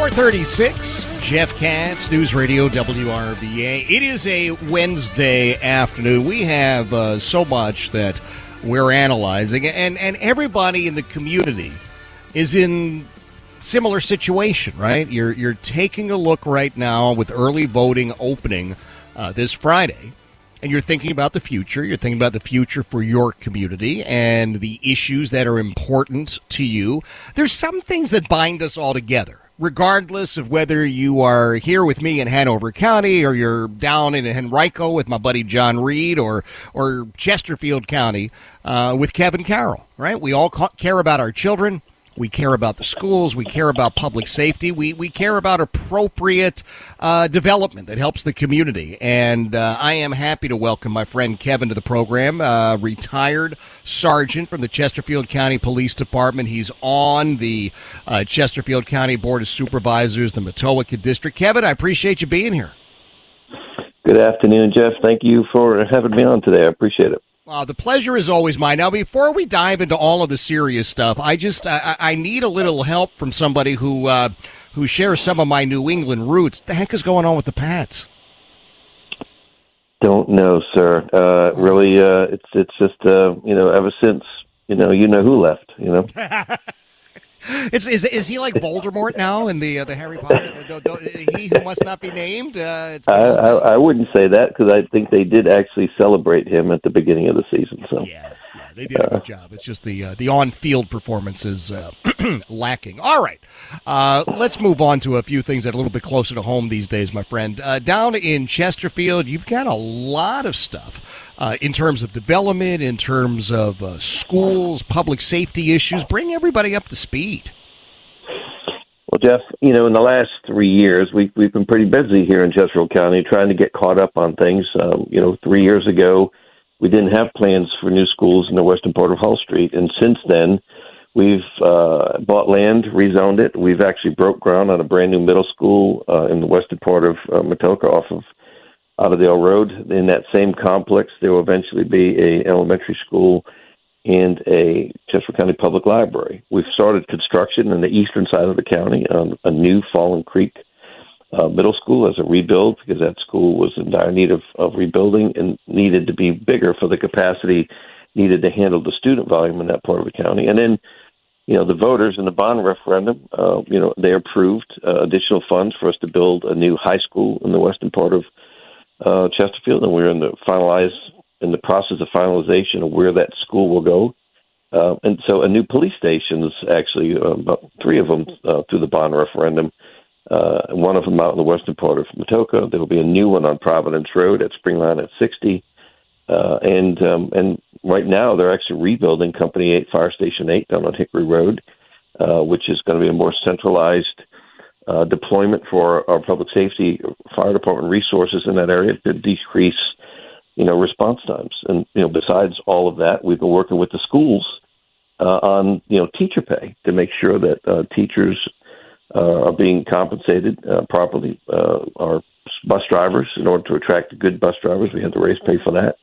436, Jeff Katz, News Radio WRVA. It is a Wednesday afternoon. We have uh, so much that we're analyzing, and, and everybody in the community is in similar situation, right? You're, you're taking a look right now with early voting opening uh, this Friday, and you're thinking about the future. You're thinking about the future for your community and the issues that are important to you. There's some things that bind us all together regardless of whether you are here with me in Hanover County or you're down in Henrico with my buddy John Reid or or Chesterfield County uh, with Kevin Carroll, right? We all ca- care about our children. We care about the schools. We care about public safety. We, we care about appropriate uh, development that helps the community. And uh, I am happy to welcome my friend Kevin to the program, uh, retired sergeant from the Chesterfield County Police Department. He's on the uh, Chesterfield County Board of Supervisors, the Matoaca District. Kevin, I appreciate you being here. Good afternoon, Jeff. Thank you for having me on today. I appreciate it. Uh, the pleasure is always mine. Now, before we dive into all of the serious stuff, I just I, I need a little help from somebody who uh, who shares some of my New England roots. The heck is going on with the Pats? Don't know, sir. Uh, really, uh, it's it's just uh, you know ever since you know you know who left. You know, It's, is is he like Voldemort now in the uh, the Harry Potter? The, the, the- he who must not be named. Uh, it's I, I I wouldn't say that because I think they did actually celebrate him at the beginning of the season. So yeah, they did a good job. It's just the uh, the on field performance is uh, lacking. All right, uh, let's move on to a few things that are a little bit closer to home these days, my friend. Uh, down in Chesterfield, you've got a lot of stuff uh, in terms of development, in terms of uh, schools, public safety issues. Bring everybody up to speed. Well, Jeff, you know, in the last three years, we've we've been pretty busy here in Chesterfield County trying to get caught up on things. Um, you know, three years ago, we didn't have plans for new schools in the western part of Hull Street, and since then, we've uh, bought land, rezoned it. We've actually broke ground on a brand new middle school uh, in the western part of uh, Matoaca, off of Otterdale Road. In that same complex, there will eventually be a elementary school and a Chester County Public Library. We've started construction in the eastern side of the county on a new Falling Creek uh, Middle School as a rebuild because that school was in dire need of, of rebuilding and needed to be bigger for the capacity needed to handle the student volume in that part of the county. And then, you know, the voters in the bond referendum, uh, you know, they approved uh, additional funds for us to build a new high school in the western part of uh, Chesterfield, and we're in the finalize in the process of finalization of where that school will go. Uh, and so, a new police station is actually uh, about three of them uh, through the bond referendum. One of them out in the western part of Matoaca. There will be a new one on Providence Road at Springline at 60. Uh, and um, and right now they're actually rebuilding Company 8 Fire Station 8 down on Hickory Road, uh, which is going to be a more centralized uh, deployment for our public safety fire department resources in that area to decrease, you know, response times. And you know, besides all of that, we've been working with the schools uh, on you know teacher pay to make sure that uh, teachers uh, are being compensated uh, properly. Uh, our bus drivers, in order to attract good bus drivers, we had to raise pay for that.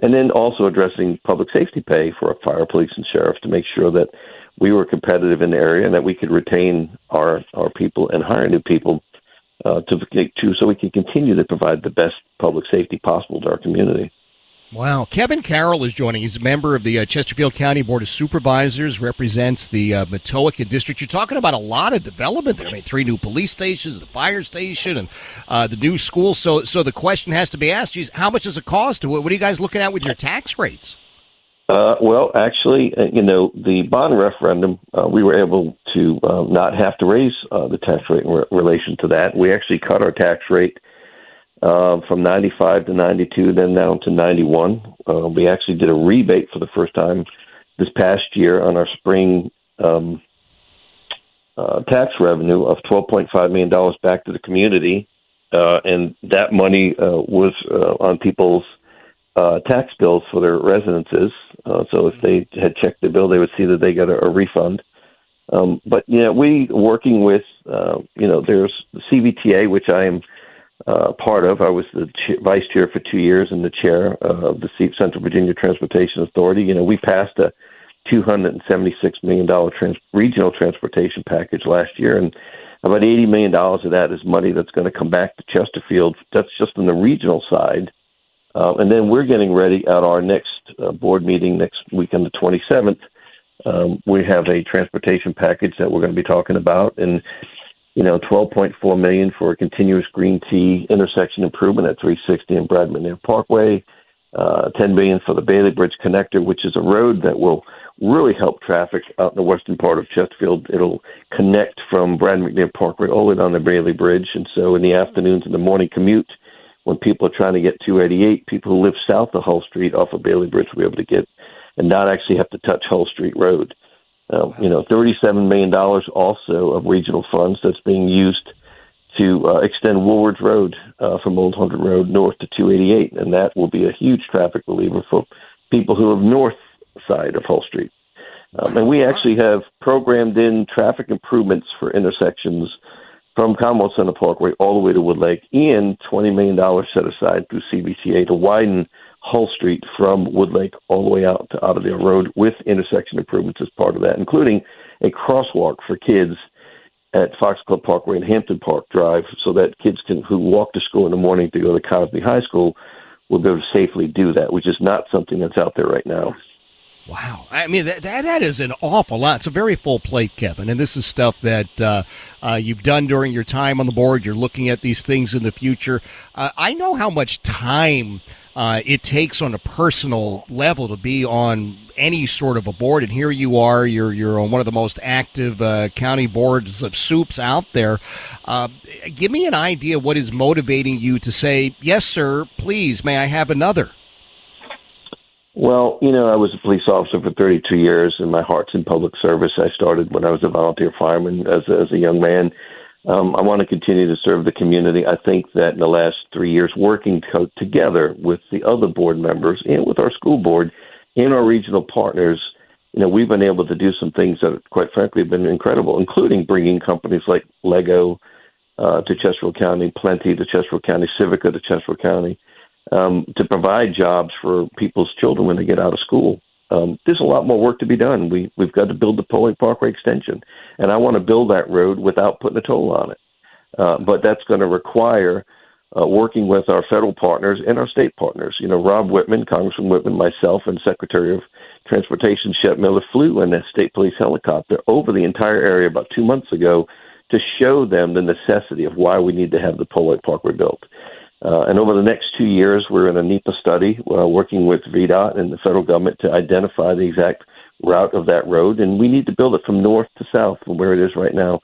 And then also addressing public safety pay for our fire, police, and sheriffs to make sure that we were competitive in the area and that we could retain our our people and hire new people uh, to to so we can continue to provide the best public safety possible to our community. Wow. Kevin Carroll is joining. He's a member of the uh, Chesterfield County Board of Supervisors, represents the uh, Matoaca District. You're talking about a lot of development there. I mean, three new police stations, the fire station, and uh, the new school. So, so the question has to be asked: is how much does it cost? What are you guys looking at with your tax rates? Uh, well, actually, uh, you know, the bond referendum, uh, we were able to uh, not have to raise the tax rate in re- relation to that. We actually cut our tax rate uh, from 95 to 92, then down to 91. Uh, we actually did a rebate for the first time this past year on our spring um, uh, tax revenue of $12.5 million back to the community. Uh, and that money uh, was uh, on people's tax bills for their residences. So if they had checked the bill, they would see that they got a, a refund. Um, but you know, we working with you know, there's the CVTA, which I am uh, part of. I was the ch- vice chair for two years and the chair of the Central Virginia Transportation Authority. You know, we passed a $276 million trans- regional transportation package last year, and about $80 million of that is money that's going to come back to Chesterfield. That's just on the regional side. Uh, and then we're getting ready at our next uh, board meeting next week on the 27th. Um, we have a transportation package that we're going to be talking about, and you know, 12.4 million for a continuous green T intersection improvement at 360 and Brad McNeer Parkway. Uh, 10 billion for the Bailey Bridge connector, which is a road that will really help traffic out in the western part of Chesterfield. It'll connect from Brad McNeer Parkway all the way down the Bailey Bridge, and so in the afternoons and the morning commute, when people are trying to get 288, people who live south of Hull Street off of Bailey Bridge will be able to get and not actually have to touch Hull Street Road. Uh, you know, $37 million also of regional funds that's being used to uh, extend Woolridge Road uh, from Old Hundred Road north to 288, and that will be a huge traffic reliever for people who live north side of Hull Street. Um, and we actually have programmed in traffic improvements for intersections from Commonwealth Center Parkway all the way to Woodlake, and $20 million set aside through CVTA to widen Hull Street from Woodlake all the way out to Otterdale Road with intersection improvements as part of that, including a crosswalk for kids at Fox Club Parkway and Hampton Park Drive so that kids can who walk to school in the morning to go to Cosby High School will be able to safely do that, which is not something that's out there right now. Wow, I mean that, that that is an awful lot. It's a very full plate, Kevin, and this is stuff that uh, uh, you've done during your time on the board. You're looking at these things in the future. Uh, I know how much time uh, it takes on a personal level to be on any sort of a board. And here you are, you're you're on one of the most active uh, county boards of soups out there. Uh, give me an idea what is motivating you to say, yes, sir, please, may I have another? Well, you know, I was a police officer for 32 years, and my heart's in public service. I started when I was a volunteer fireman as as a young man um, I want to continue to serve the community. I think that in the last three years, working co- together with the other board members and with our school board and our regional partners, you know, we've been able to do some things that, quite frankly, have been incredible, including bringing companies like Lego uh, to Chesterfield County, Plenty to Chesterfield County, Civica to Chesterfield County, um, to provide jobs for people's children when they get out of school um, there's a lot more work to be done. We we've got to build the Powhite Parkway extension, and I want to build that road without putting a toll on it. Uh, but that's going to require uh, working with our federal partners and our state partners. You know, Rob Wittman, Congressman Wittman, myself, and Secretary of Transportation Shep Miller flew in a state police helicopter over the entire area about two months ago to show them the necessity of why we need to have the Powhite Parkway built. Uh, and over the next two years, we're in a NEPA study uh, working with VDOT and the federal government to identify the exact route of that road. And we need to build it from north to south from where it is right now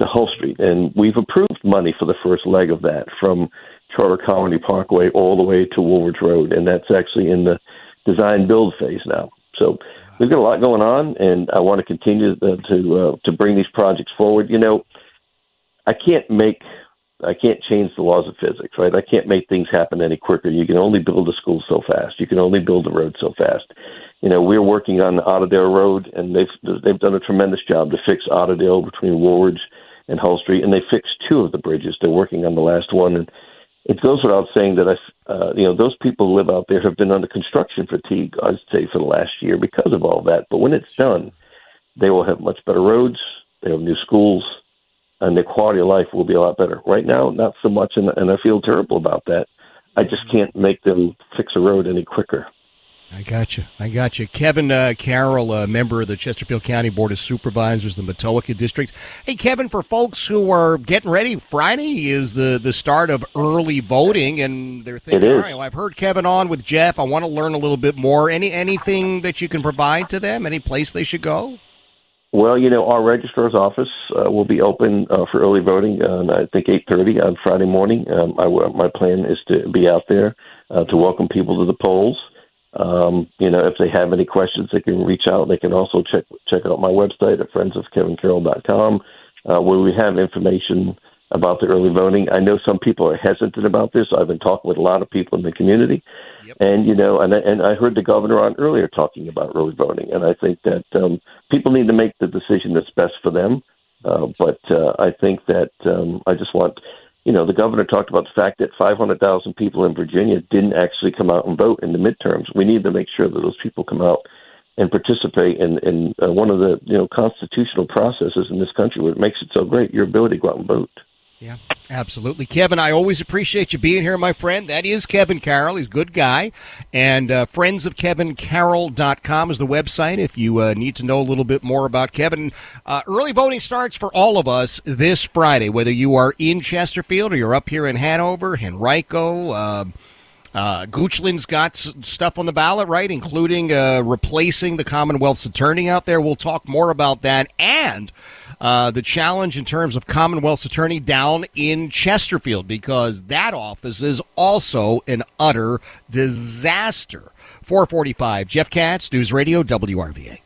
to Hull Street. And we've approved money for the first leg of that from Charter Colony Parkway all the way to Woolridge Road. And that's actually in the design build phase now. So we've got a lot going on, and I want to continue to to, uh, to bring these projects forward. You know, I can't make I can't change the laws of physics, right? I can't make things happen any quicker. You can only build a school so fast. You can only build a road so fast. You know, we're working on Otterdale Road, and they've they've done a tremendous job to fix Otterdale between Woolridge and Hull Street, and they fixed two of the bridges. They're working on the last one, and it goes without saying that I, uh, you know, those people who live out there have been under construction fatigue. I'd say for the last year because of all that. But when it's done, they will have much better roads. They have new schools and their quality of life will be a lot better. Right now, not so much, and, and I feel terrible about that. I just can't make them fix a road any quicker. I got you. I got you. Kevin uh, Carroll, a member of the Chesterfield County Board of Supervisors, the Matoaca District. Hey, Kevin, for folks who are getting ready, Friday is the, the start of early voting, and they're thinking, all right, well, I've heard Kevin on with Jeff. I want to learn a little bit more. Any Anything that you can provide to them? Any place they should go? Well, you know, our registrar's office uh, will be open uh, for early voting on, I think, 8.30 on Friday morning. Um, I, my plan is to be out there uh, to welcome people to the polls. Um, you know, if they have any questions, they can reach out. They can also check check out my website at friendsofkevincarroll.com, uh, where we have information about the early voting. I know some people are hesitant about this. I've been talking with a lot of people in the community, yep. and you know, and I, and I heard the governor on earlier talking about early voting, and I think that um, people need to make the decision that's best for them. Uh, but uh, I think that um, I just want you know, the governor talked about the fact that 500,000 people in Virginia didn't actually come out and vote in the midterms. We need to make sure that those people come out and participate in, in uh, one of the you know constitutional processes in this country, what makes it so great, your ability to go out and vote. Yeah, absolutely. Kevin, I always appreciate you being here, my friend. That is Kevin Carroll. He's a good guy. And uh, friendsofkevincarroll.com is the website if you uh, need to know a little bit more about Kevin. Uh, early voting starts for all of us this Friday, whether you are in Chesterfield or you're up here in Hanover, Henrico. Uh, uh, Goochland's got stuff on the ballot, right, including uh, replacing the Commonwealth's attorney out there. We'll talk more about that and uh, the challenge in terms of Commonwealth's attorney down in Chesterfield because that office is also an utter disaster. 445, Jeff Katz, News Radio, WRVA.